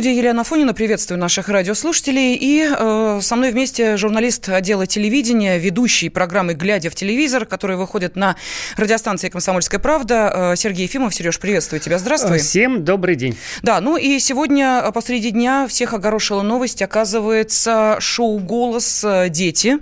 студии Елена Фонина. Приветствую наших радиослушателей. И э, со мной вместе журналист отдела телевидения, ведущий программы «Глядя в телевизор», который выходит на радиостанции «Комсомольская правда». Э, Сергей Ефимов. Сереж, приветствую тебя. Здравствуй. Всем добрый день. Да, ну и сегодня посреди дня всех огорошила новость. Оказывается, шоу «Голос. Дети»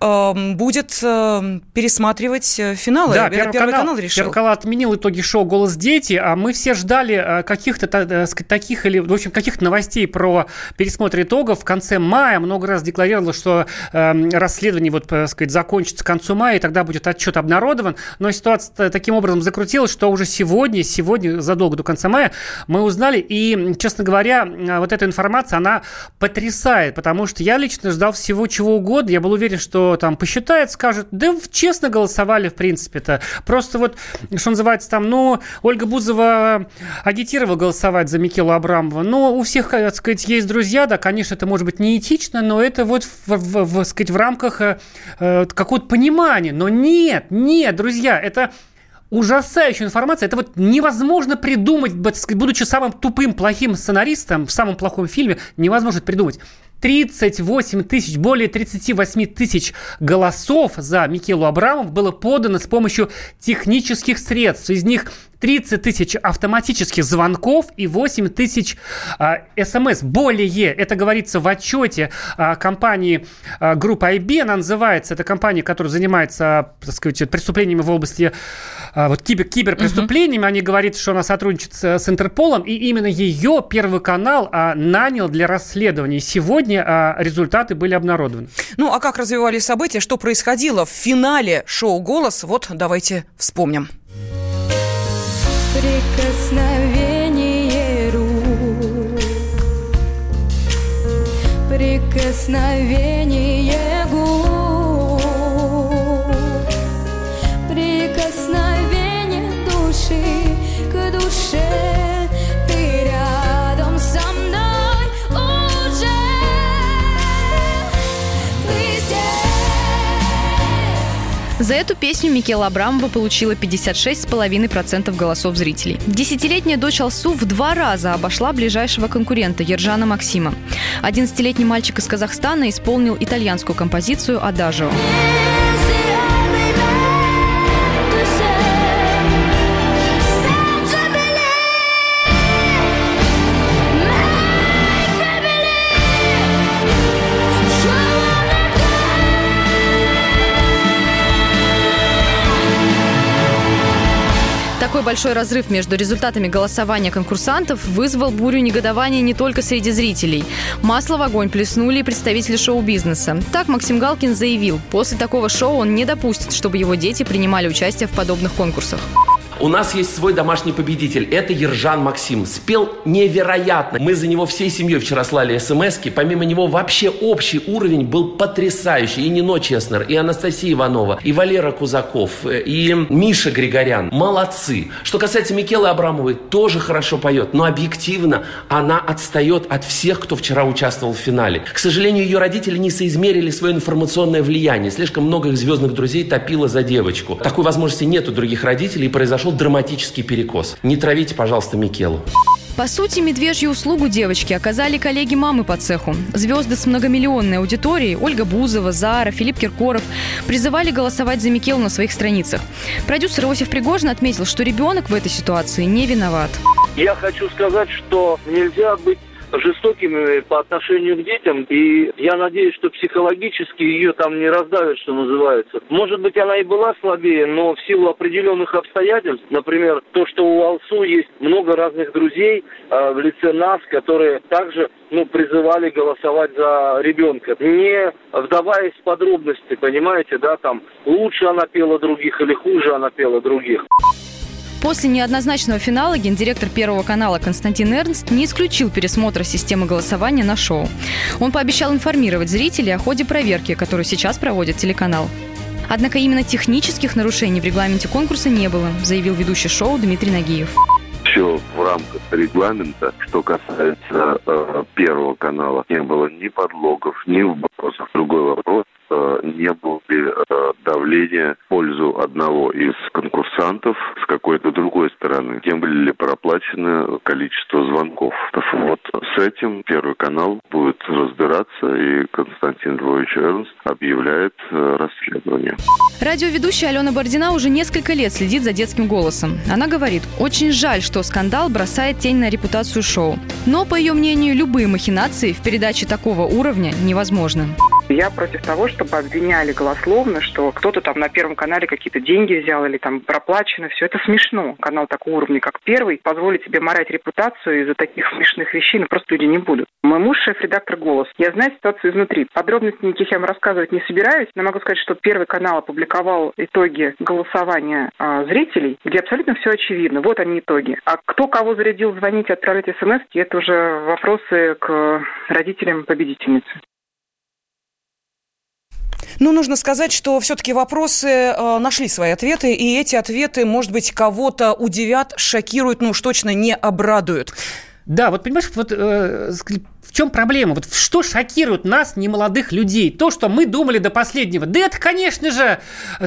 Эм, будет пересматривать э, финалы. Да, Первый, Первый канал, канал решил. Первый канал отменил итоги шоу «Голос дети», а мы все ждали э, каких-то э, таких или, в общем, каких-то новостей про пересмотр итогов в конце мая. Много раз декларировала, что э, расследование вот, так сказать, закончится к концу мая, и тогда будет отчет обнародован. Но ситуация таким образом закрутилась, что уже сегодня, сегодня, задолго до конца мая, мы узнали, и, честно говоря, вот эта информация, она потрясает, потому что я лично ждал всего чего угодно. Я был уверен, что там посчитает, скажет, да честно голосовали, в принципе-то. Просто вот, что называется, там, ну, Ольга Бузова агитировала голосовать за Микелу Абрамова. Но у всех, так сказать, есть друзья, да, конечно, это может быть неэтично, но это вот, в, в, в, сказать, в рамках э, э, какого-то понимания. Но нет, нет, друзья, это ужасающая информация. Это вот невозможно придумать, будучи самым тупым, плохим сценаристом в самом плохом фильме, невозможно придумать. 38 тысяч, более 38 тысяч голосов за Микелу Абрамов было подано с помощью технических средств. Из них 30 тысяч автоматических звонков и 8 тысяч а, смс. Более, это говорится в отчете а, компании а, группы IB, она называется, это компания, которая занимается, так сказать, преступлениями в области а, вот кибер, киберпреступлениями. Угу. Они говорят, что она сотрудничает с, с Интерполом, и именно ее Первый канал а, нанял для расследования. Сегодня а, результаты были обнародованы. Ну, а как развивались события, что происходило в финале шоу «Голос», вот давайте вспомним. Прикосновение рук. Прикосновение губ За эту песню Микела Абрамова получила 56,5% голосов зрителей. Десятилетняя дочь Алсу в два раза обошла ближайшего конкурента Ержана Максима. Одиннадцатилетний мальчик из Казахстана исполнил итальянскую композицию «Адажио». Такой большой разрыв между результатами голосования конкурсантов вызвал бурю негодования не только среди зрителей. Масло в огонь плеснули и представители шоу-бизнеса. Так Максим Галкин заявил, после такого шоу он не допустит, чтобы его дети принимали участие в подобных конкурсах. У нас есть свой домашний победитель. Это Ержан Максим. Спел невероятно. Мы за него всей семьей вчера слали смс -ки. Помимо него вообще общий уровень был потрясающий. И Нино Честнер, и Анастасия Иванова, и Валера Кузаков, и Миша Григорян. Молодцы. Что касается Микелы Абрамовой, тоже хорошо поет. Но объективно она отстает от всех, кто вчера участвовал в финале. К сожалению, ее родители не соизмерили свое информационное влияние. Слишком много их звездных друзей топило за девочку. Такой возможности нет у других родителей, и произошел произошел драматический перекос. Не травите, пожалуйста, Микелу. По сути, медвежью услугу девочки оказали коллеги мамы по цеху. Звезды с многомиллионной аудиторией Ольга Бузова, Зара, Филипп Киркоров призывали голосовать за Микелу на своих страницах. Продюсер Иосиф Пригожин отметил, что ребенок в этой ситуации не виноват. Я хочу сказать, что нельзя быть жестокими по отношению к детям. И я надеюсь, что психологически ее там не раздавят, что называется. Может быть, она и была слабее, но в силу определенных обстоятельств, например, то, что у Алсу есть много разных друзей э, в лице нас, которые также ну, призывали голосовать за ребенка. Не вдаваясь в подробности, понимаете, да, там, лучше она пела других или хуже она пела других. После неоднозначного финала гендиректор Первого канала Константин Эрнст не исключил пересмотра системы голосования на шоу. Он пообещал информировать зрителей о ходе проверки, которую сейчас проводит телеканал. Однако именно технических нарушений в регламенте конкурса не было, заявил ведущий шоу Дмитрий Нагиев все в рамках регламента. Что касается э, Первого канала, не было ни подлогов, ни вопросов. Другой вопрос, не было ли э, давления в пользу одного из конкурсантов с какой-то другой стороны. тем ли проплачено количество звонков. Вот с этим Первый канал будет разбираться, и Константин Львович Эрнст объявляет э, расследование. Радиоведущая Алена Бордина уже несколько лет следит за детским голосом. Она говорит, очень жаль, что скандал бросает тень на репутацию шоу. Но, по ее мнению, любые махинации в передаче такого уровня невозможны. Я против того, чтобы обвиняли голословно, что кто-то там на Первом канале какие-то деньги взял или там проплачено. Все это смешно. Канал такого уровня, как Первый, позволит себе морать репутацию из-за таких смешных вещей, ну просто люди не будут. Мой муж шеф-редактор «Голос». Я знаю ситуацию изнутри. Подробности никаких я вам рассказывать не собираюсь, но могу сказать, что Первый канал опубликовал итоги голосования а, зрителей, где абсолютно все очевидно. Вот они итоги. А кто кого зарядил звонить, отправлять смс, это уже вопросы к родителям победительницы. Ну, нужно сказать, что все-таки вопросы э, нашли свои ответы, и эти ответы, может быть, кого-то удивят, шокируют, ну уж точно не обрадуют. Да, вот понимаешь, вот э, в чем проблема? Вот что шокирует нас, немолодых людей? То, что мы думали до последнего. Да это, конечно же,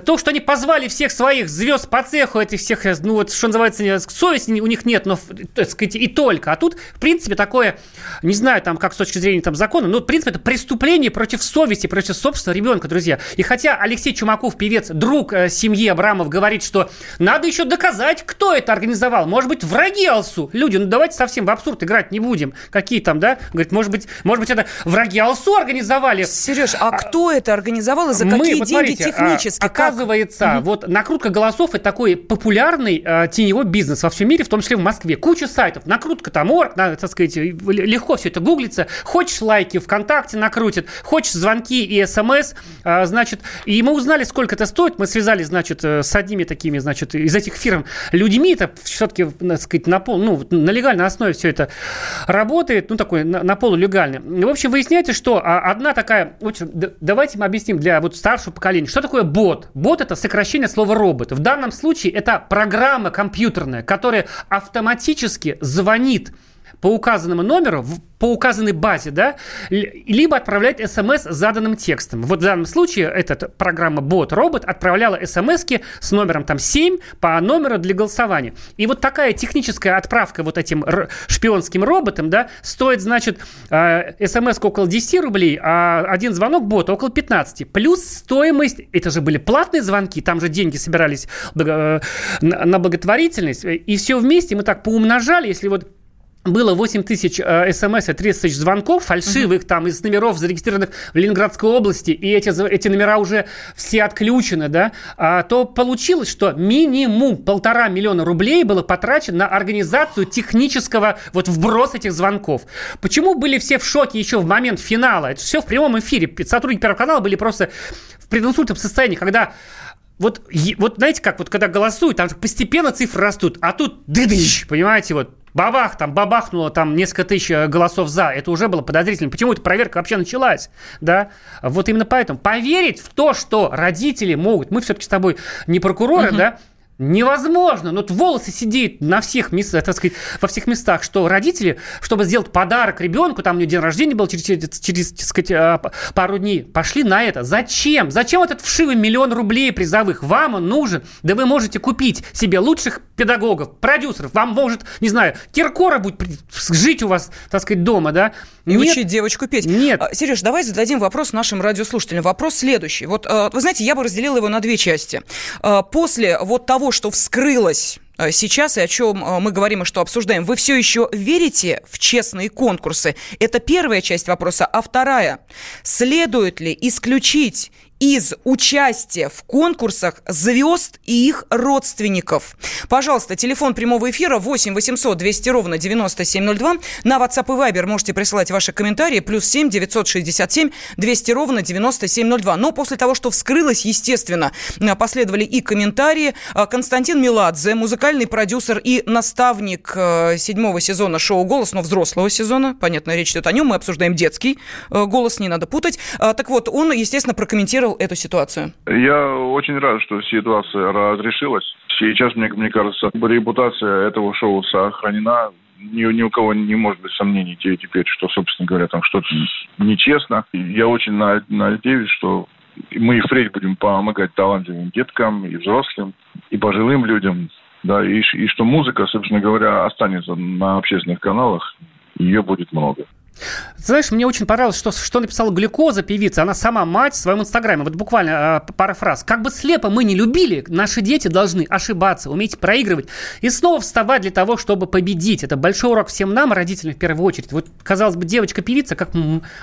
то, что они позвали всех своих звезд по цеху, этих всех, ну вот, что называется, совести у них нет, но, так сказать, и только. А тут, в принципе, такое, не знаю, там, как с точки зрения там закона, но, в принципе, это преступление против совести, против собственного ребенка, друзья. И хотя Алексей Чумаков, певец, друг э, семьи Абрамов, говорит, что надо еще доказать, кто это организовал. Может быть, враги Алсу. Люди, ну давайте совсем в абсурд играть не будем. Какие там, да? Говорит, может быть, может быть, это враги Алсу организовали. Сереж, а, а кто это организовал и за Мы, какие вот деньги смотрите, технически? Оказывается, как? вот накрутка голосов это такой популярный э, теневой бизнес во всем мире, в том числе в Москве. Куча сайтов. Накрутка там орг, на, так сказать, легко все это гуглится. Хочешь лайки ВКонтакте накрутит, хочешь звонки и смс, э, значит, и мы узнали, сколько это стоит. Мы связались, значит, э, с одними такими, значит, из этих фирм людьми. Это все-таки, так сказать, на пол, ну, на легальной основе все это работает. Ну, такой на, на полулегальный. В общем, выясняется, что а, одна такая... Давайте мы объясним для вот старшего поколения, что такое бот. Бот – это сокращение слова робот. В данном случае это программа компьютерная, которая автоматически звонит по указанному номеру, по указанной базе, да, либо отправлять смс с заданным текстом. Вот в данном случае эта программа бот-робот отправляла смс с номером там 7 по номеру для голосования. И вот такая техническая отправка вот этим шпионским роботам, да, стоит, значит, э, смс около 10 рублей, а один звонок бота около 15. Плюс стоимость, это же были платные звонки, там же деньги собирались э, на благотворительность, и все вместе мы так поумножали, если вот было 8 тысяч э, смс и 30 тысяч звонков фальшивых, uh-huh. там, из номеров, зарегистрированных в Ленинградской области, и эти, эти номера уже все отключены, да, а, то получилось, что минимум полтора миллиона рублей было потрачено на организацию технического вот вброс этих звонков. Почему были все в шоке еще в момент финала? Это все в прямом эфире. Сотрудники Первого канала были просто в прединсультном состоянии, когда вот, вот знаете, как вот когда голосуют, там постепенно цифры растут, а тут дыдыщ, понимаете, вот бабах, там бабахнуло там несколько тысяч э, голосов за, это уже было подозрительно. Почему эта проверка вообще началась? Да? Вот именно поэтому поверить в то, что родители могут, мы все-таки с тобой не прокуроры, угу. да, Невозможно. Ну, вот волосы сидит на всех местах, так сказать, во всех местах, что родители, чтобы сделать подарок ребенку, там у него день рождения был через, через, через так сказать, а, пару дней, пошли на это. Зачем? Зачем этот вшивый миллион рублей призовых? Вам он нужен. Да вы можете купить себе лучших педагогов, продюсеров. Вам может, не знаю, Киркора будет жить у вас, так сказать, дома, да? И Нет. учить девочку петь. Нет. А, Сереж, давай зададим вопрос нашим радиослушателям. Вопрос следующий. Вот, а, вы знаете, я бы разделила его на две части. А, после вот того, что вскрылось э, сейчас и о чем э, мы говорим и что обсуждаем, вы все еще верите в честные конкурсы? Это первая часть вопроса. А вторая, следует ли исключить из участия в конкурсах звезд и их родственников. Пожалуйста, телефон прямого эфира 8 800 200 ровно 9702. На WhatsApp и Viber можете присылать ваши комментарии. Плюс 7 967 200 ровно 9702. Но после того, что вскрылось, естественно, последовали и комментарии. А, Константин Меладзе, музыкальный продюсер и наставник э, седьмого сезона шоу «Голос», но взрослого сезона. Понятно, речь идет о нем. Мы обсуждаем детский э, голос, не надо путать. Так вот, он, естественно, прокомментировал прокомментировал эту ситуацию? Я очень рад, что ситуация разрешилась. Сейчас, мне, мне кажется, репутация этого шоу сохранена. Ни, ни у кого не может быть сомнений теперь, что, собственно говоря, там что-то нечестно. Я очень надеюсь, что мы и впредь будем помогать талантливым деткам, и взрослым, и пожилым людям. да, и, и что музыка, собственно говоря, останется на общественных каналах, ее будет много. Знаешь, мне очень понравилось, что, что написала Глюкоза, певица. Она сама мать в своем инстаграме. Вот буквально э, пара фраз. Как бы слепо мы не любили, наши дети должны ошибаться, уметь проигрывать и снова вставать для того, чтобы победить. Это большой урок всем нам, родителям в первую очередь. Вот, казалось бы, девочка-певица, как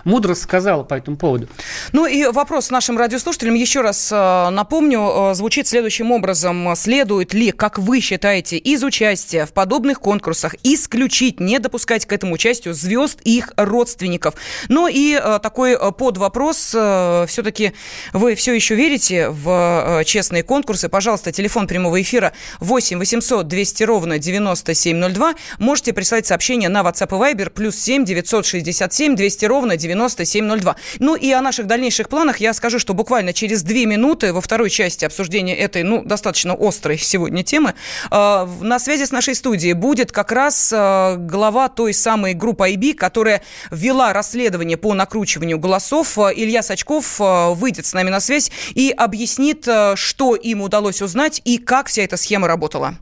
мудро сказала по этому поводу. Ну и вопрос нашим радиослушателям, еще раз э, напомню, э, звучит следующим образом. Следует ли, как вы считаете, из участия в подобных конкурсах исключить, не допускать к этому участию звезд и их родственников? Ну и э, такой э, подвопрос. Э, все-таки вы все еще верите в честные конкурсы? Пожалуйста, телефон прямого эфира 8 800 200 ровно 9702. Можете прислать сообщение на WhatsApp и Viber плюс 7 967 200 ровно 9702. Ну и о наших дальнейших планах я скажу, что буквально через две минуты во второй части обсуждения этой, ну, достаточно острой сегодня темы, на связи с нашей студией будет как раз глава той самой группы IB, которая вела расследование по накручиванию голосов. Э, Илья Сачков э, выйдет с нами на связь и объяснит, э, что им удалось узнать и как вся эта схема работала.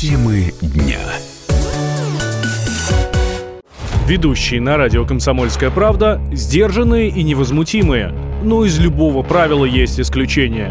Темы дня. Ведущие на радио «Комсомольская правда» сдержанные и невозмутимые. Но из любого правила есть исключение.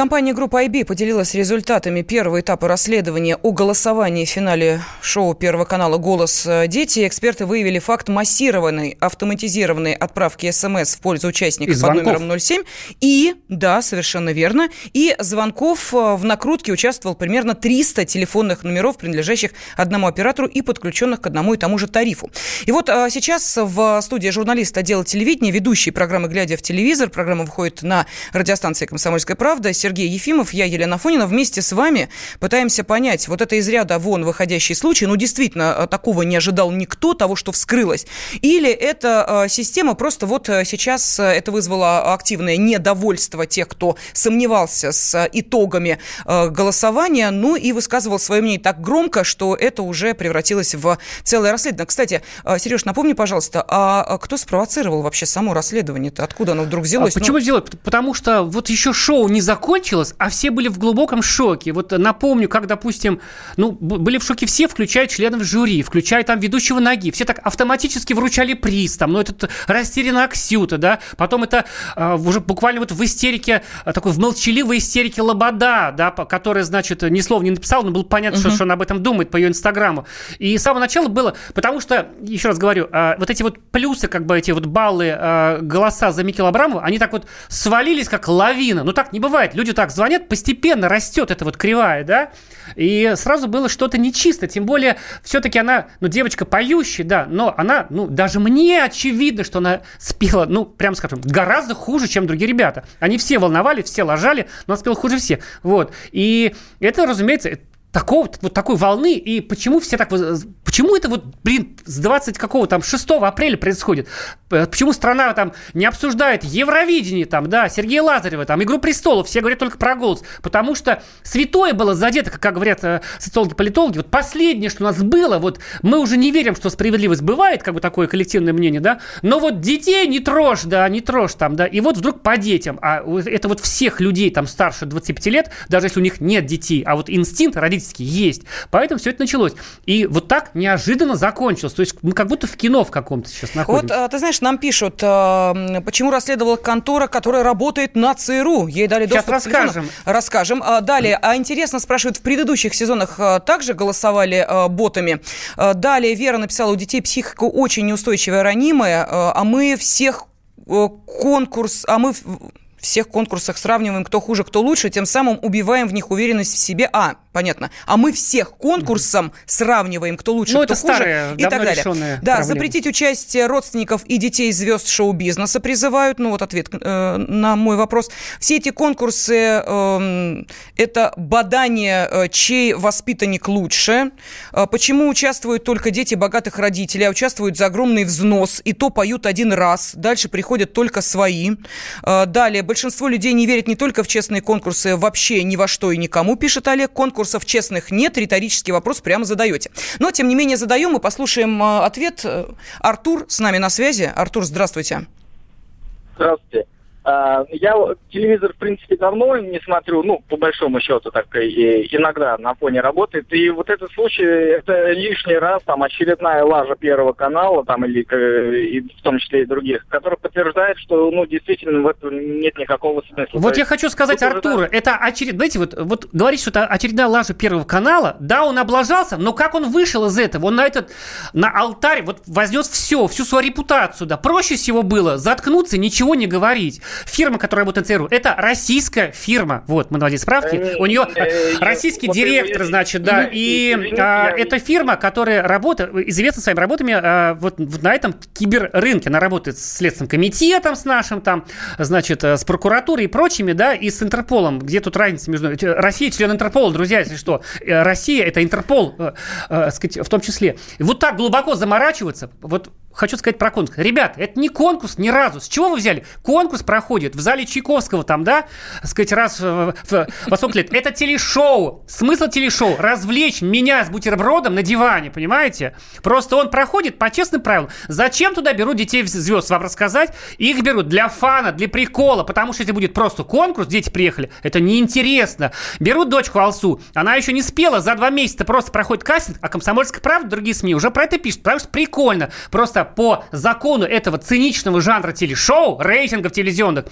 Компания группа IB поделилась результатами первого этапа расследования о голосовании в финале шоу Первого канала «Голос дети». Эксперты выявили факт массированной автоматизированной отправки СМС в пользу участников И под звонков. номером 07. И, да, совершенно верно, и звонков э, в накрутке участвовал примерно 300 телефонных номеров, принадлежащих одному оператору и подключенных к одному и тому же тарифу. И вот э, сейчас в студии журналист отдела телевидения, ведущий программы «Глядя в телевизор». Программа выходит на радиостанции «Комсомольская правда». Сергей Ефимов, я Елена Фонина. Вместе с вами пытаемся понять, вот это из ряда вон выходящий случай, ну, действительно, э, такого не ожидал никто, того, что вскрылось. Или эта э, система просто вот э, сейчас это вызвало активное недовольство тех, кто сомневался с итогами голосования, ну и высказывал свое мнение так громко, что это уже превратилось в целое расследование. Кстати, Сереж, напомни, пожалуйста, а кто спровоцировал вообще само расследование-то? Откуда оно вдруг взялось? А почему Ну, сделать? Потому что вот еще шоу не закончилось, а все были в глубоком шоке. Вот напомню, как, допустим, ну, были в шоке все, включая членов жюри, включая там ведущего ноги. Все так автоматически вручали приз, там, ну, этот растерянно Аксюта, да, потом это а, уже буквально вот в истерике, а, такой в молчаливой истерике Лобода, да, которая, значит, ни слова не написала, но было понятно, что, что она об этом думает по ее инстаграму. И с самого начала было, потому что, еще раз говорю, а, вот эти вот плюсы, как бы эти вот баллы, а, голоса за Микела Абрамова, они так вот свалились, как лавина. Ну, так не бывает. Люди так звонят, постепенно растет эта вот кривая, да, и сразу было что-то нечисто. Тем более, все-таки она, ну, девочка поющая, да, но она, ну, даже мне очевидно, что она спела, ну, прям скажем, гораздо хуже, чем другие ребята. Они все волновали, все лажали, но она спела хуже всех. Вот. И это, разумеется, такого, вот такой волны, и почему все так... Почему это вот, блин, с 20 какого там, 6 апреля происходит? Почему страна там не обсуждает Евровидение, там, да, Сергея Лазарева, там, Игру престолов, все говорят только про голос, потому что святое было задето, как говорят э, социологи-политологи, вот последнее, что у нас было, вот мы уже не верим, что справедливость бывает, как бы такое коллективное мнение, да, но вот детей не трожь, да, не трожь там, да, и вот вдруг по детям, а это вот всех людей там старше 25 лет, даже если у них нет детей, а вот инстинкт родительский есть, поэтому все это началось. И вот так неожиданно закончилось, то есть мы как будто в кино в каком-то сейчас находимся. Вот, а, ты знаешь, нам пишут, а, почему расследовала контора, которая работает на ЦРУ. Ей дали Сейчас доступ телефону. расскажем. Расскажем. А, Далее, а интересно, спрашивают, в предыдущих сезонах также голосовали ботами? Далее, Вера написала, у детей психика очень неустойчивая, ранимая, а мы всех э, конкурс, а мы всех конкурсах сравниваем, кто хуже, кто лучше, тем самым убиваем в них уверенность в себе. А, понятно. А мы всех конкурсом сравниваем, кто лучше, Ну, кто это хуже старая, и так далее. Да, запретить участие родственников и детей звезд шоу-бизнеса призывают. Ну, вот ответ э, на мой вопрос. Все эти конкурсы эм, это бадание, э, чей воспитанник лучше. Э, почему участвуют только дети богатых родителей, а участвуют за огромный взнос, и то поют один раз, дальше приходят только свои. Э, далее, большинство людей не верит не только в честные конкурсы, вообще ни во что и никому, пишет Олег. Конкурсов честных нет, риторический вопрос прямо задаете. Но, тем не менее, задаем и послушаем э, ответ. Э, Артур с нами на связи. Артур, здравствуйте. Здравствуйте. А, Я телевизор, в принципе, давно не смотрю, ну, по большому счету, так и иногда на фоне работает. И вот этот случай, это лишний раз, там, очередная лажа Первого канала, там, или э, и в том числе и других, которая подтверждает, что, ну, действительно, в этом нет никакого смысла. Вот я хочу сказать тут Артуру, это очередная, знаете, вот, вот говорить, что это очередная лажа Первого канала, да, он облажался, но как он вышел из этого? Он на этот, на алтарь вот вознес все, всю свою репутацию, да. Проще всего было заткнуться, ничего не говорить. Фирма, которая работает ЦРУ, это российская фирма, вот, мы наводили справки, Э, у нее э, российский вот директор, значит, да, и а, это фирма, которая работает, известна своими работами а, вот на этом киберрынке. Она работает с Следственным комитетом, с нашим там, значит, э, с прокуратурой и прочими, да, и с Интерполом. Где тут разница между... Э, Россия член Интерпола, друзья, если что. Э, Россия – это Интерпол, э, э, сказать, в том числе. Вот так глубоко заморачиваться, вот хочу сказать про конкурс. Ребят, это не конкурс ни разу. С чего вы взяли? Конкурс проходит в зале Чайковского там, да, сказать, раз в, в, во сколько лет. Это телешоу. Смысл телешоу – развлечь меня с бутербродом на диване, понимаете? Просто он проходит по честным правилам. Зачем туда берут детей звезд? Вам рассказать? Их берут для фана, для прикола, потому что если будет просто конкурс, дети приехали, это неинтересно. Берут дочку Алсу, она еще не спела, за два месяца просто проходит кастинг, а «Комсомольская правда», другие СМИ уже про это пишут, потому что прикольно. Просто по закону этого циничного жанра телешоу, рейтингов телевизионных,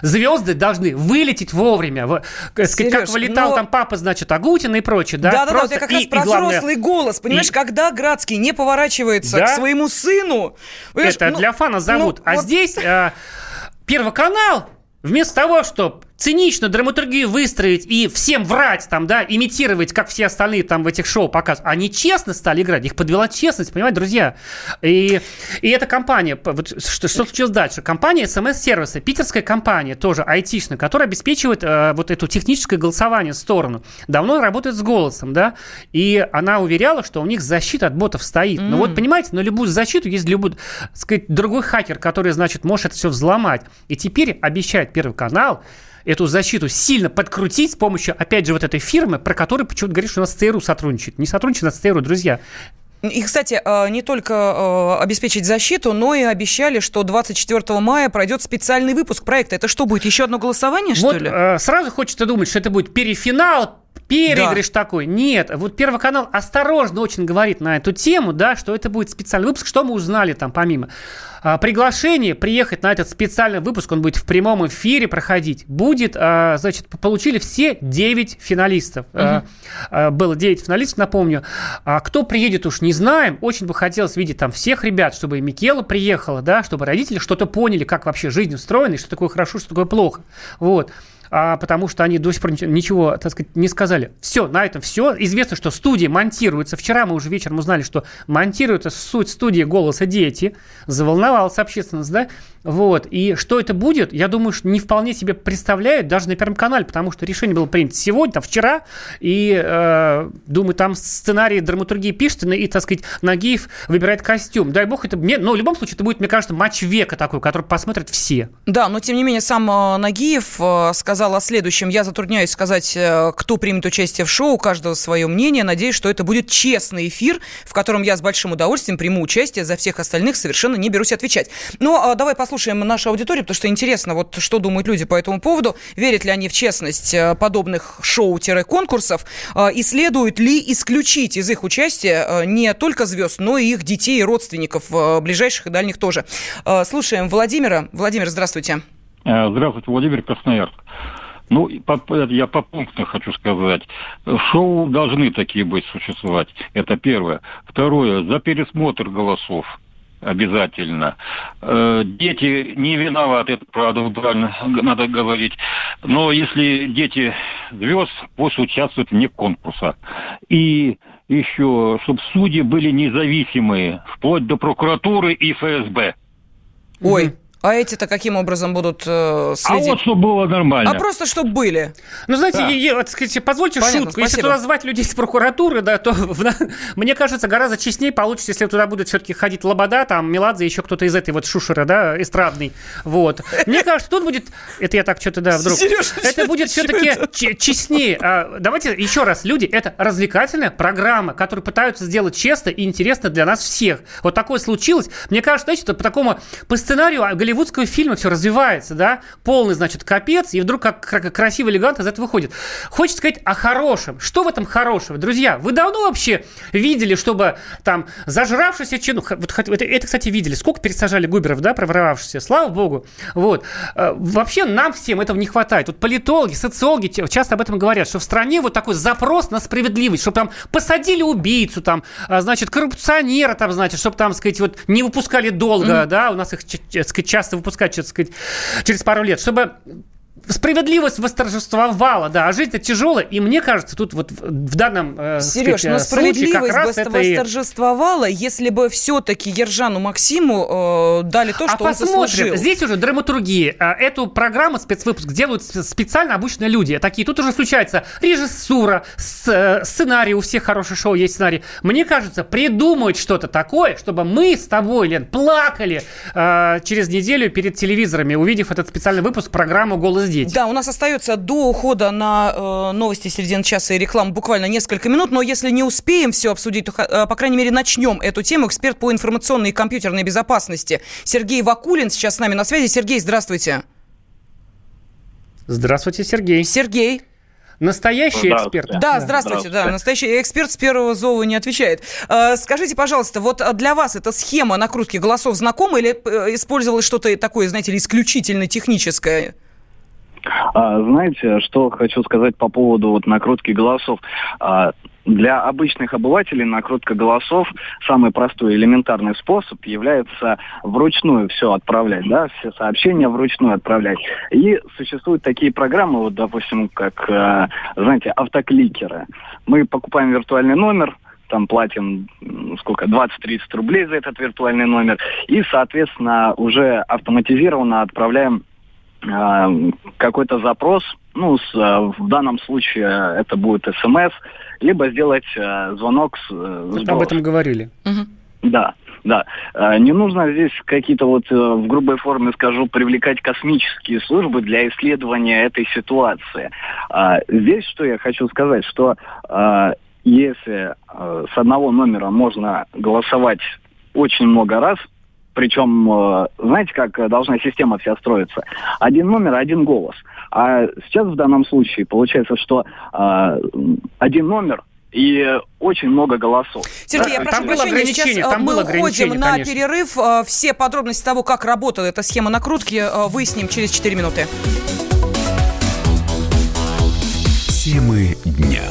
звезды должны вылететь вовремя. В- как сказать, как вылетал но- там папа, значит, Агутин и прочее, да? Да, да, да, вот Просто я как и- раз и про главное- взрослый голос. Понимаешь, и- когда Градский не поворачивается Да. к своему сыну. Это ну, для фана зовут. ну, а вот здесь э, Первый канал, вместо того, чтобы цинично драматургию выстроить и всем врать там, да, имитировать, как все остальные там в этих шоу показывают, они честно стали играть, их подвела честность, понимаете, друзья. И, и эта компания, вот что, что случилось дальше? Компания СМС-сервиса, питерская компания, тоже айтишная, которая обеспечивает э, вот эту техническое голосование в сторону. Давно работает с голосом, да, и она уверяла, что у них защита от ботов стоит. Но вот, понимаете, на любую защиту есть любой, так сказать, другой хакер, который, значит, может это все взломать. И теперь обещает Первый канал эту защиту сильно подкрутить с помощью, опять же, вот этой фирмы, про которую почему-то говорит, что у нас ЦРУ сотрудничает. Не сотрудничает, а с ЦРУ, друзья. И, кстати, э, не только э, обеспечить защиту, но и обещали, что 24 мая пройдет специальный выпуск проекта. Это что будет, еще одно голосование, что вот ли? сразу хочется думать, что это будет перефинал, переигрыш такой. Нет, вот Первый канал осторожно очень говорит на эту тему, да, что это будет специальный выпуск. Что мы узнали там помимо? А, приглашение приехать на этот специальный выпуск, он будет в прямом эфире проходить. Будет, а, значит, получили все 9 финалистов. А, а, было 9 финалистов, напомню. А кто приедет, уж не знаем. Очень бы хотелось видеть там всех ребят, чтобы и Микела приехала, да, чтобы родители что-то поняли, как вообще жизнь устроена, и что такое хорошо, что такое плохо. Вот а, потому что они до сих пор ничего- так сказать, не сказали. Все, на этом все. Известно, что студия монтируется. Вчера мы уже вечером узнали, что монтируется суть студии «Голоса дети». Заволновалась общественность, да? Вот. И что это будет, я думаю, что не вполне себе представляют даже на Первом канале, потому что решение было принято сегодня, там, вчера. И, э, думаю, там сценарий драматургии пишется, и, так сказать, Нагиев выбирает костюм. Дай бог, это мне, но в любом случае, это будет, мне кажется, матч века такой, который посмотрят все. Да, но тем не менее сам э, Нагиев э, сказал о следующем. Я затрудняюсь сказать, э, кто примет участие в шоу, у каждого свое мнение. Надеюсь, что это будет честный эфир, в котором я с большим удовольствием приму участие. За всех остальных совершенно не берусь отвечать. Но э, давай послушаем нашу аудиторию, потому что интересно, вот что думают люди по этому поводу. Верят ли они в честность э, подобных шоу-конкурсов? Э, И следует ли исключить из их участия э, не только звезд, но и их детей и родственников, ближайших и дальних тоже? Слушаем Владимира. Владимир, здравствуйте. Здравствуйте, Владимир Красноярск. Ну, я по пунктам хочу сказать. Шоу должны такие быть существовать. Это первое. Второе, за пересмотр голосов. Обязательно. Э, Дети не виноваты, это правда, правильно надо говорить. Но если дети звезд, пусть участвуют вне конкурса. И еще, чтобы судьи были независимые, вплоть до прокуратуры и ФСБ. Ой, а эти-то каким образом будут э, следить? А вот чтобы было нормально. А просто чтобы были. Ну, знаете, Да. я- я, вот, скажите, позвольте Понятно, шутку. Если спасибо. туда звать людей из прокуратуры, да, то в- мне кажется, гораздо честнее получится, если туда будет все-таки ходить Лобода, там, Меладзе, еще кто-то из этой вот шушера, да, эстрадный. Вот. Мне кажется, тут будет... Это я так что-то, да, вдруг... Серёж, Это будет все-таки честнее. А, Давайте еще раз, люди, это развлекательная программа, которую пытаются сделать честно и интересно для нас всех. Вот такое случилось. Мне кажется, знаете, что по такому, по сценарию голливудского фильма все развивается, да, полный, значит, капец, и вдруг как кра- красиво, элегантно из этого выходит. Хочется сказать о хорошем. Что в этом хорошего? Друзья, вы давно вообще видели, чтобы там зажравшийся чин... х- Вот, это, это, кстати, видели. Сколько пересажали губеров, да, проворовавшихся? Слава богу. Вот. Э, Вообще нам всем этого не хватает. Вот политологи, социологи часто об этом говорят, что в стране вот такой запрос на справедливость, чтобы там посадили убийцу, там, а, значит, коррупционера, там, значит, чтобы там, сказать, вот не выпускали долго, да, у нас их ч- сказать, часто выпускают, так сказать, через пару лет, чтобы справедливость восторжествовала, да, а жизнь это тяжелая, и мне кажется, тут вот в, данном э, Сереж, сказать, но э, случае как справедливость раз это и... восторжествовала, если бы все-таки Ержану Максиму э, дали то, а что он посмотрим. заслужил. Здесь уже драматургия. А, Эту программу, спецвыпуск, делают специально обученные люди. Такие. Тут уже случается режиссура, э, сценарий. У всех хороших шоу есть сценарий. Мне кажется, придумать что-то такое, чтобы мы с тобой, Лен, плакали э, через неделю перед телевизорами, увидев этот специальный выпуск программы «Голос дети». Да, у нас остается до ухода на э, новости середины часа и рекламу буквально несколько минут, но если не успеем все обсудить, то, э, по крайней мере, начнем эту тему. Эксперт по информационной и компьютерной безопасности Сергей Вакулин сейчас с нами на связи. Сергей, здравствуйте. Здравствуйте, Сергей. Сергей. Настоящий Здравствуйте. эксперт. Да, здравствуйте, да, настоящий эксперт с первого зова не отвечает. Э, Скажите, пожалуйста, вот для вас эта схема накрутки голосов знакома или э, использовалось что-то такое, знаете ли, исключительно техническое? А, знаете, что хочу сказать по поводу вот накрутки голосов. А, для обычных обывателей накрутка голосов самый простой элементарный способ является вручную все отправлять, да, все сообщения вручную отправлять. И существуют такие программы, вот, допустим, как, э, знаете, автокликеры. Мы покупаем виртуальный номер, там платим сколько, 20-30 рублей за этот виртуальный номер, и, соответственно, уже автоматизированно отправляем какой-то запрос, ну, с, а, в данном случае это будет смс, либо сделать а, звонок с, э, об этом говорили. Да, да. А, Не нужно здесь какие-то вот э, в грубой форме скажу привлекать космические службы для исследования этой ситуации. А, Здесь что я хочу сказать, что если э, с одного номера можно голосовать очень много раз, причем, э, знаете, как должна система вся строиться? Один номер, один голос. А сейчас в данном случае получается, что э, один номер и очень много голосов. Сергей, я прошу там было прощения, сейчас ограничение, э, там мы было уходим на конечно. перерыв. Э, Все подробности того, как работала эта схема накрутки, выясним через 4 минуты. Темы дня.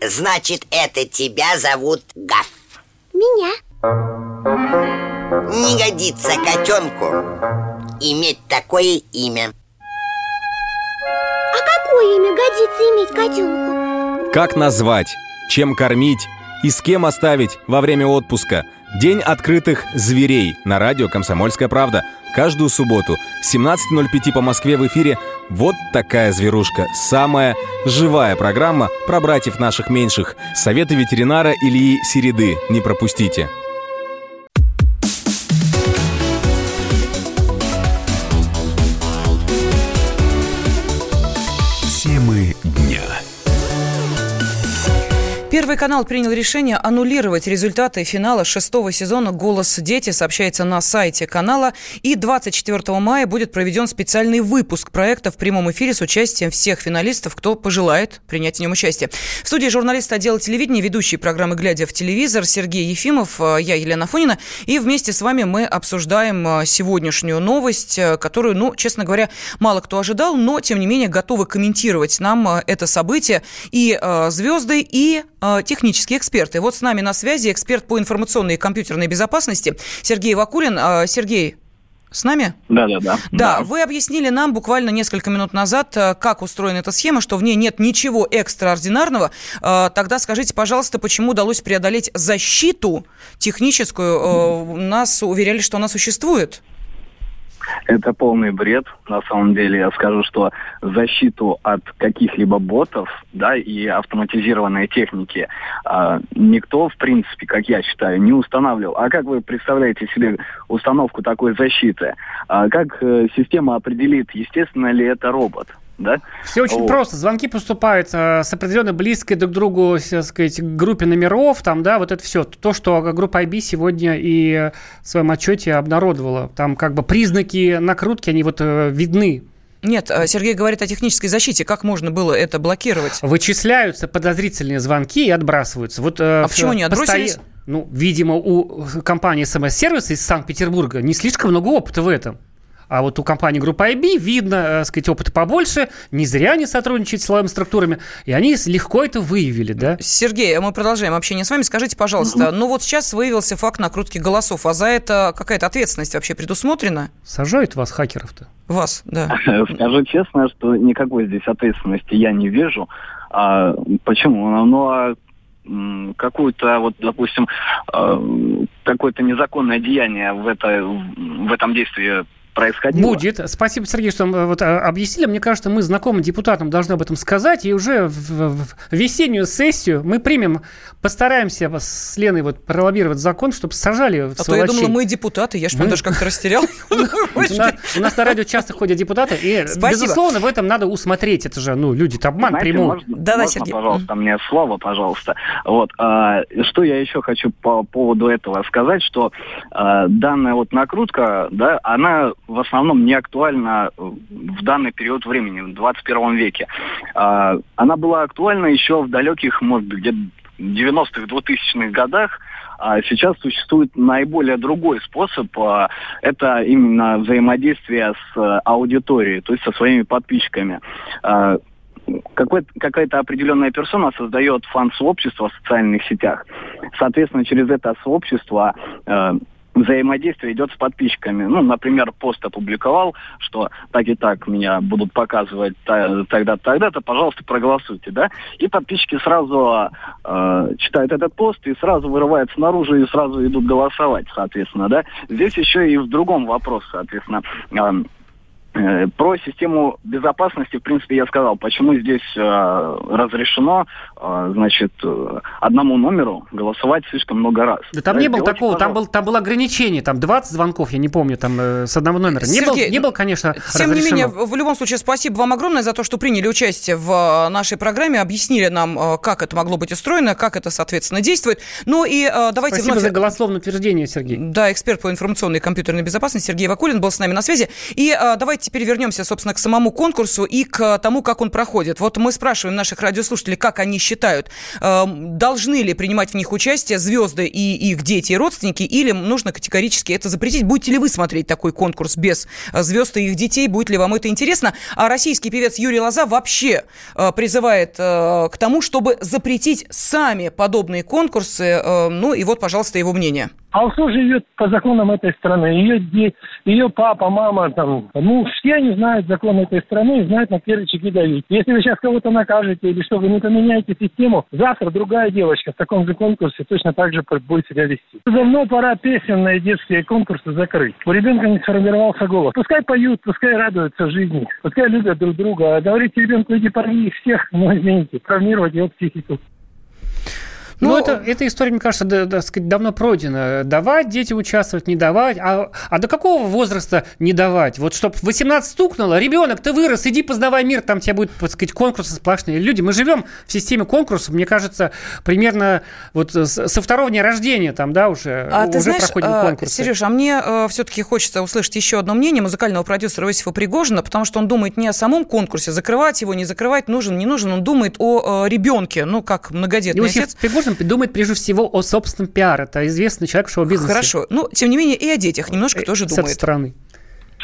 Значит, это тебя зовут Гав. Меня. Не годится котенку иметь такое имя. А какое имя годится иметь котенку? Как назвать, чем кормить и с кем оставить во время отпуска. День открытых зверей на радио «Комсомольская правда». Каждую субботу с 17.05 по Москве в эфире «Вот такая зверушка». Самая живая программа про братьев наших меньших. Советы ветеринара Ильи Середы. Не пропустите. Первый канал принял решение аннулировать результаты финала шестого сезона «Голос дети», сообщается на сайте канала. И 24 мая будет проведен специальный выпуск проекта в прямом эфире с участием всех финалистов, кто пожелает принять в нем участие. В студии журналист отдела телевидения, ведущий программы «Глядя в телевизор» Сергей Ефимов, э, я Елена Фонина. И вместе с вами мы обсуждаем э, сегодняшнюю новость, э, которую, ну, честно говоря, мало кто ожидал, но, тем не менее, готовы комментировать нам это событие и звезды, и технические эксперты. Вот с нами на связи эксперт по информационной и компьютерной безопасности Сергей Вакулин. Сергей, с нами? Да, да, да. Да, вы объяснили нам буквально несколько минут назад, э, как устроена эта схема, что в ней нет ничего экстраординарного. Э, тогда скажите, пожалуйста, почему удалось преодолеть защиту техническую? Э, нас уверяли, что она существует. Это полный бред. На самом деле я скажу, что защиту от каких-либо ботов да, и автоматизированной техники э, никто, в принципе, как я считаю, не устанавливал. А как вы представляете себе установку такой защиты? А как э, система определит, естественно ли это робот? Да? Все очень вот. просто. Звонки поступают э, с определенной близкой друг к другу, так сказать, группе номеров, там, да, вот это все. То, что группа IB сегодня и в своем отчете обнародовала. Там как бы признаки накрутки, они вот э, видны. Нет, э, Сергей говорит о технической защите. Как можно было это блокировать? Вычисляются подозрительные звонки и отбрасываются. Вот, а почему они отбросились? Постоя... Ну, видимо, у компании СМС-сервиса из Санкт-Петербурга не слишком много опыта в этом. А вот у компании группа IB видно, так э, сказать, опыта побольше, не зря они сотрудничают с силовыми структурами, и они легко это выявили, да? Сергей, мы продолжаем общение с вами. Скажите, пожалуйста, ну вот сейчас выявился факт накрутки голосов, а за это какая-то ответственность вообще предусмотрена? Сажают вас хакеров-то? Вас, да. Скажу честно, что никакой здесь ответственности я не вижу. А, почему? Ну, а какую-то, вот, допустим, э, какое-то незаконное деяние в, это, в этом действии происходило. Будет. Спасибо, Сергей, что э, вот, э, объяснили. Мне кажется, мы знакомым депутатам должны об этом сказать. И уже в, в весеннюю сессию мы примем, постараемся с Леной вот пролоббировать закон, чтобы сажали А то я думала, мы депутаты. Я же прям даже как-то растерял. У нас на радио часто ходят депутаты. И, безусловно, в этом надо усмотреть. Это же, ну, люди-то обман прямой. Да-да, Сергей. пожалуйста, мне слово, пожалуйста. Вот. А, что я еще хочу по поводу этого сказать, что а, данная вот накрутка, да, она в основном не актуальна в данный период времени, в 21 веке. А, она была актуальна еще в далеких, может быть, где-то 90-х, 2000-х годах, а сейчас существует наиболее другой способ. А, это именно взаимодействие с аудиторией, то есть со своими подписчиками. А, какая-то определенная персона создает фан-сообщество в социальных сетях. Соответственно, через это сообщество взаимодействие идет с подписчиками. Ну, например, пост опубликовал, что так и так меня будут показывать тогда-то, тогда-то, пожалуйста, проголосуйте, да? И подписчики сразу э, читают этот пост и сразу вырываются наружу и сразу идут голосовать, соответственно, да? Здесь еще и в другом вопрос, соответственно. Э, про систему безопасности, в принципе, я сказал, почему здесь э, разрешено, э, значит, э, одному номеру голосовать слишком много раз. Да там да, не было такого, там, был, там было ограничение, там 20 звонков, я не помню, там э, с одного номера. Не, Сергей, был, не был, конечно, Тем разрешено. не менее, в любом случае, спасибо вам огромное за то, что приняли участие в нашей программе, объяснили нам, э, как это могло быть устроено, как это, соответственно, действует. Ну и э, давайте Спасибо вновь... за голословное утверждение, Сергей. Да, эксперт по информационной и компьютерной безопасности Сергей Вакулин был с нами на связи. И э, давайте давайте теперь вернемся, собственно, к самому конкурсу и к тому, как он проходит. Вот мы спрашиваем наших радиослушателей, как они считают, э, должны ли принимать в них участие звезды и их дети и родственники, или нужно категорически это запретить? Будете ли вы смотреть такой конкурс без э, звезд и их детей? Будет ли вам это интересно? А российский певец Юрий Лоза вообще э, призывает к тому, чтобы запретить сами подобные конкурсы. Ну и вот, пожалуйста, его мнение. А кто живет по законам этой страны? Ее, ее папа, мама, там, ну, все они знают законы этой страны и знают на первые чеки давить. Если вы сейчас кого-то накажете или что, вы не поменяете систему, завтра другая девочка в таком же конкурсе точно так же будет себя вести. Давно пора песенные детские конкурсы закрыть. У ребенка не сформировался голос. Пускай поют, пускай радуются жизни, пускай любят друг друга. А говорить ребенку, иди порви всех, ну, извините, травмировать его психику. Ну, ну это, эта история, мне кажется, да, да, сказать, давно пройдена. Давать дети участвовать, не давать. А, а до какого возраста не давать? Вот чтобы 18 стукнуло, ребенок, ты вырос, иди познавай мир, там тебе будет, так сказать, конкурсы сплошные. Люди, мы живем в системе конкурсов, мне кажется, примерно вот со второго дня рождения там, да, уже, а уже ты знаешь, проходим а, конкурсы. Сереж, а мне а, все-таки хочется услышать еще одно мнение музыкального продюсера Иосифа Пригожина, потому что он думает не о самом конкурсе, закрывать его, не закрывать, нужен, не нужен, он думает о, о ребенке, ну, как многодетный Иосиф отец. Пригожин думает прежде всего о собственном пиаре. Это известный человек в шоу-бизнесе. Хорошо. Ну, тем не менее, и о детях немножко и, тоже с думает. С этой стороны.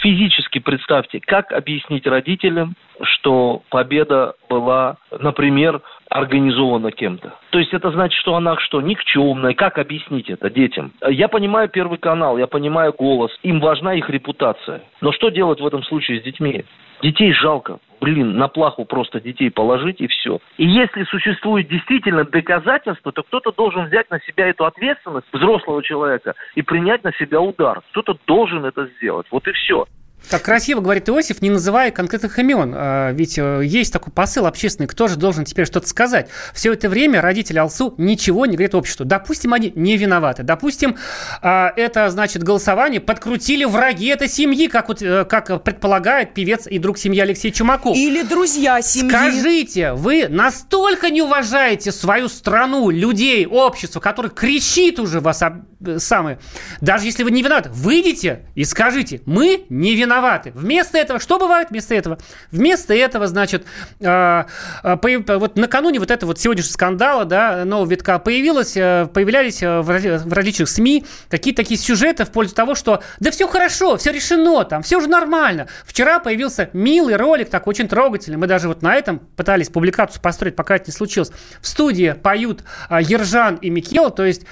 физически представьте, как объяснить родителям, что победа была, например, организована кем-то. То есть это значит, что она что, никчемная? Как объяснить это детям? Я понимаю Первый канал, я понимаю голос. Им важна их репутация. Но что делать в этом случае с детьми? Детей жалко. Блин, на плаху просто детей положить и все. И если существует действительно доказательство, то кто-то должен взять на себя эту ответственность взрослого человека и принять на себя удар. Кто-то должен это сделать. Вот и все. Как красиво говорит Иосиф, не называя конкретных имен. А, ведь э, есть такой посыл общественный, кто же должен теперь что-то сказать. Все это время родители Алсу ничего не говорят обществу. Допустим, они не виноваты. Допустим, а, это, значит, голосование подкрутили враги этой семьи, как, вот, э, как предполагает певец и друг семьи Алексей Чумаков. Или друзья семьи. Скажите, вы настолько не уважаете свою страну, людей, общество, которое кричит уже вас Э, самое. Даже если вы не виноваты, выйдите и скажите, мы не виноваты. Вместо этого, что бывает вместо этого? Вместо этого, значит, э, э, вот накануне вот этого вот сегодняшнего скандала, да, нового витка появилось, появлялись в различных СМИ какие-то такие сюжеты в пользу того, что да все хорошо, все решено там, все уже нормально. Вчера появился милый ролик, так очень трогательный. Мы даже вот на этом пытались публикацию построить, пока это не случилось. В студии поют Ержан и Микел, то есть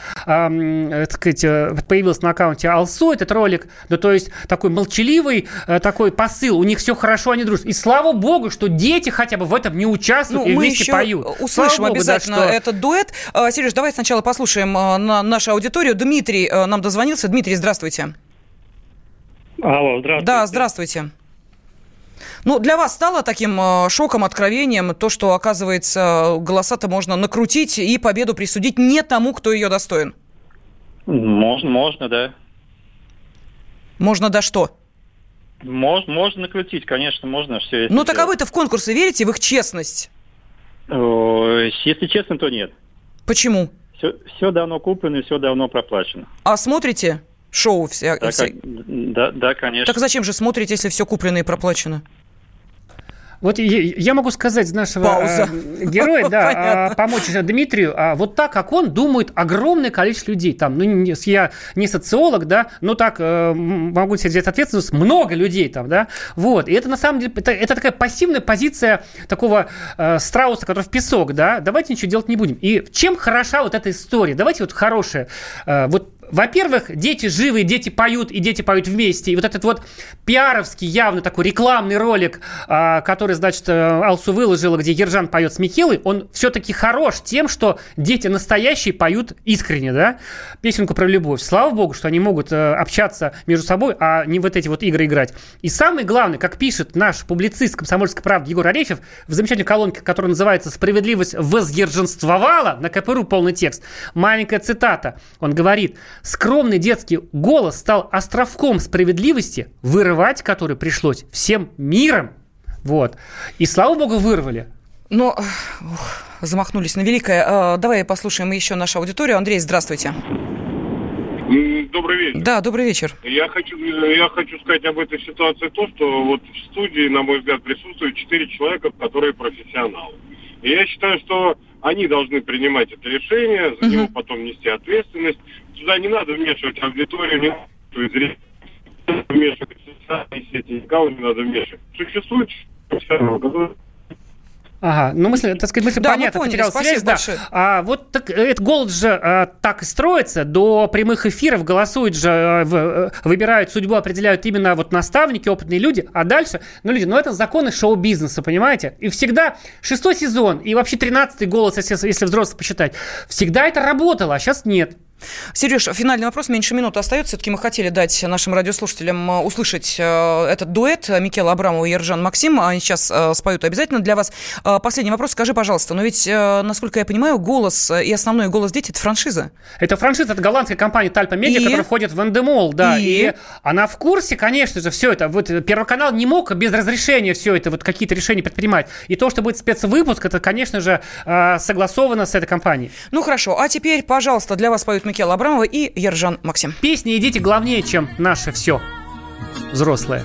сказать, э, появился на аккаунте Алсу этот ролик, ну, то есть такой молчаливый э, такой посыл, у них все хорошо, они дружат. И слава богу, что дети хотя бы в этом не участвуют ну, и вместе поют. услышим богу, обязательно да, что... этот дуэт. Э, Сереж, давай сначала послушаем на нашу аудиторию. Дмитрий нам дозвонился. Дмитрий, здравствуйте. Алло, здравствуйте. Да, здравствуйте. Ну, для вас стало таким шоком, откровением то, что, оказывается, голоса-то можно накрутить и победу присудить не тому, кто ее достоин? Можно, можно, да. Можно да что? Можно, можно накрутить, конечно, можно все. Ну, так а вы-то в конкурсы верите, в их честность? Если честно, то нет. Почему? Все, все давно куплено, все давно проплачено. А смотрите шоу? Вся, да. Как, да, да, конечно. Так зачем же смотрите, если все куплено и проплачено? Вот я могу сказать нашего Пауза. Э, героя, да, а, помочь Дмитрию, а вот так, как он думает огромное количество людей. Там, ну, я не социолог, да, но так э, могу себе взять ответственность, много людей там, да, вот. И это на самом деле, это, это такая пассивная позиция такого э, страуса, который в песок, да, давайте ничего делать не будем. И чем хороша вот эта история? Давайте вот хорошая, э, вот во-первых, дети живы, дети поют, и дети поют вместе. И вот этот вот пиаровский, явно такой рекламный ролик, а, который, значит, э, Алсу выложила, где Ержан поет с Михилой, он все-таки хорош тем, что дети настоящие поют искренне, да, песенку про любовь. Слава богу, что они могут э, общаться между собой, а не вот эти вот игры играть. И самое главное, как пишет наш публицист комсомольской правды Егор Арефьев в замечательной колонке, которая называется «Справедливость возъерженствовала», на КПРУ полный текст, маленькая цитата. Он говорит – Скромный детский голос стал островком справедливости, вырывать который пришлось всем миром. Вот. И слава богу, вырвали. Но ух, замахнулись на великое. А, давай послушаем еще нашу аудиторию. Андрей, здравствуйте. Добрый вечер. Да, добрый вечер. Я хочу, я хочу сказать об этой ситуации то, что вот в студии, на мой взгляд, присутствуют четыре человека, которые профессионалы. И я считаю, что они должны принимать это решение, за него потом нести ответственность. Туда не надо вмешивать аудиторию, не надо зрителей, вмешивать социальные сети, никого не надо вмешивать. Существует Ага, ну мысль, так сказать, мысль да, понятна, поняли, потерял связь, да. А вот так, этот голос же а, так и строится, до прямых эфиров голосуют же, а, в, а, выбирают судьбу, определяют именно вот наставники, опытные люди, а дальше, ну люди, ну это законы шоу-бизнеса, понимаете? И всегда шестой сезон и вообще тринадцатый голос, если, если взрослых посчитать, всегда это работало, а сейчас нет. Сереж, финальный вопрос, меньше минуты остается. Все-таки мы хотели дать нашим радиослушателям э, услышать э, этот дуэт Микела Абрамова и Ержан Максим. Они сейчас э, споют обязательно для вас. Последний вопрос. Скажи, пожалуйста, но ведь, насколько я понимаю, голос и основной голос дети – это франшиза. Это франшиза, это голландская компания Тальпа Медиа, и... которая входит в Эндемол, да. И... и она в курсе, конечно же, все это. Вот Первый канал не мог без разрешения все это, вот какие-то решения предпринимать. И то, что будет спецвыпуск, это, конечно же, согласовано с этой компанией. Ну, хорошо. А теперь, пожалуйста, для вас поют Микела Абрамова и Ержан Максим. Песни и дети главнее, чем наше все взрослое.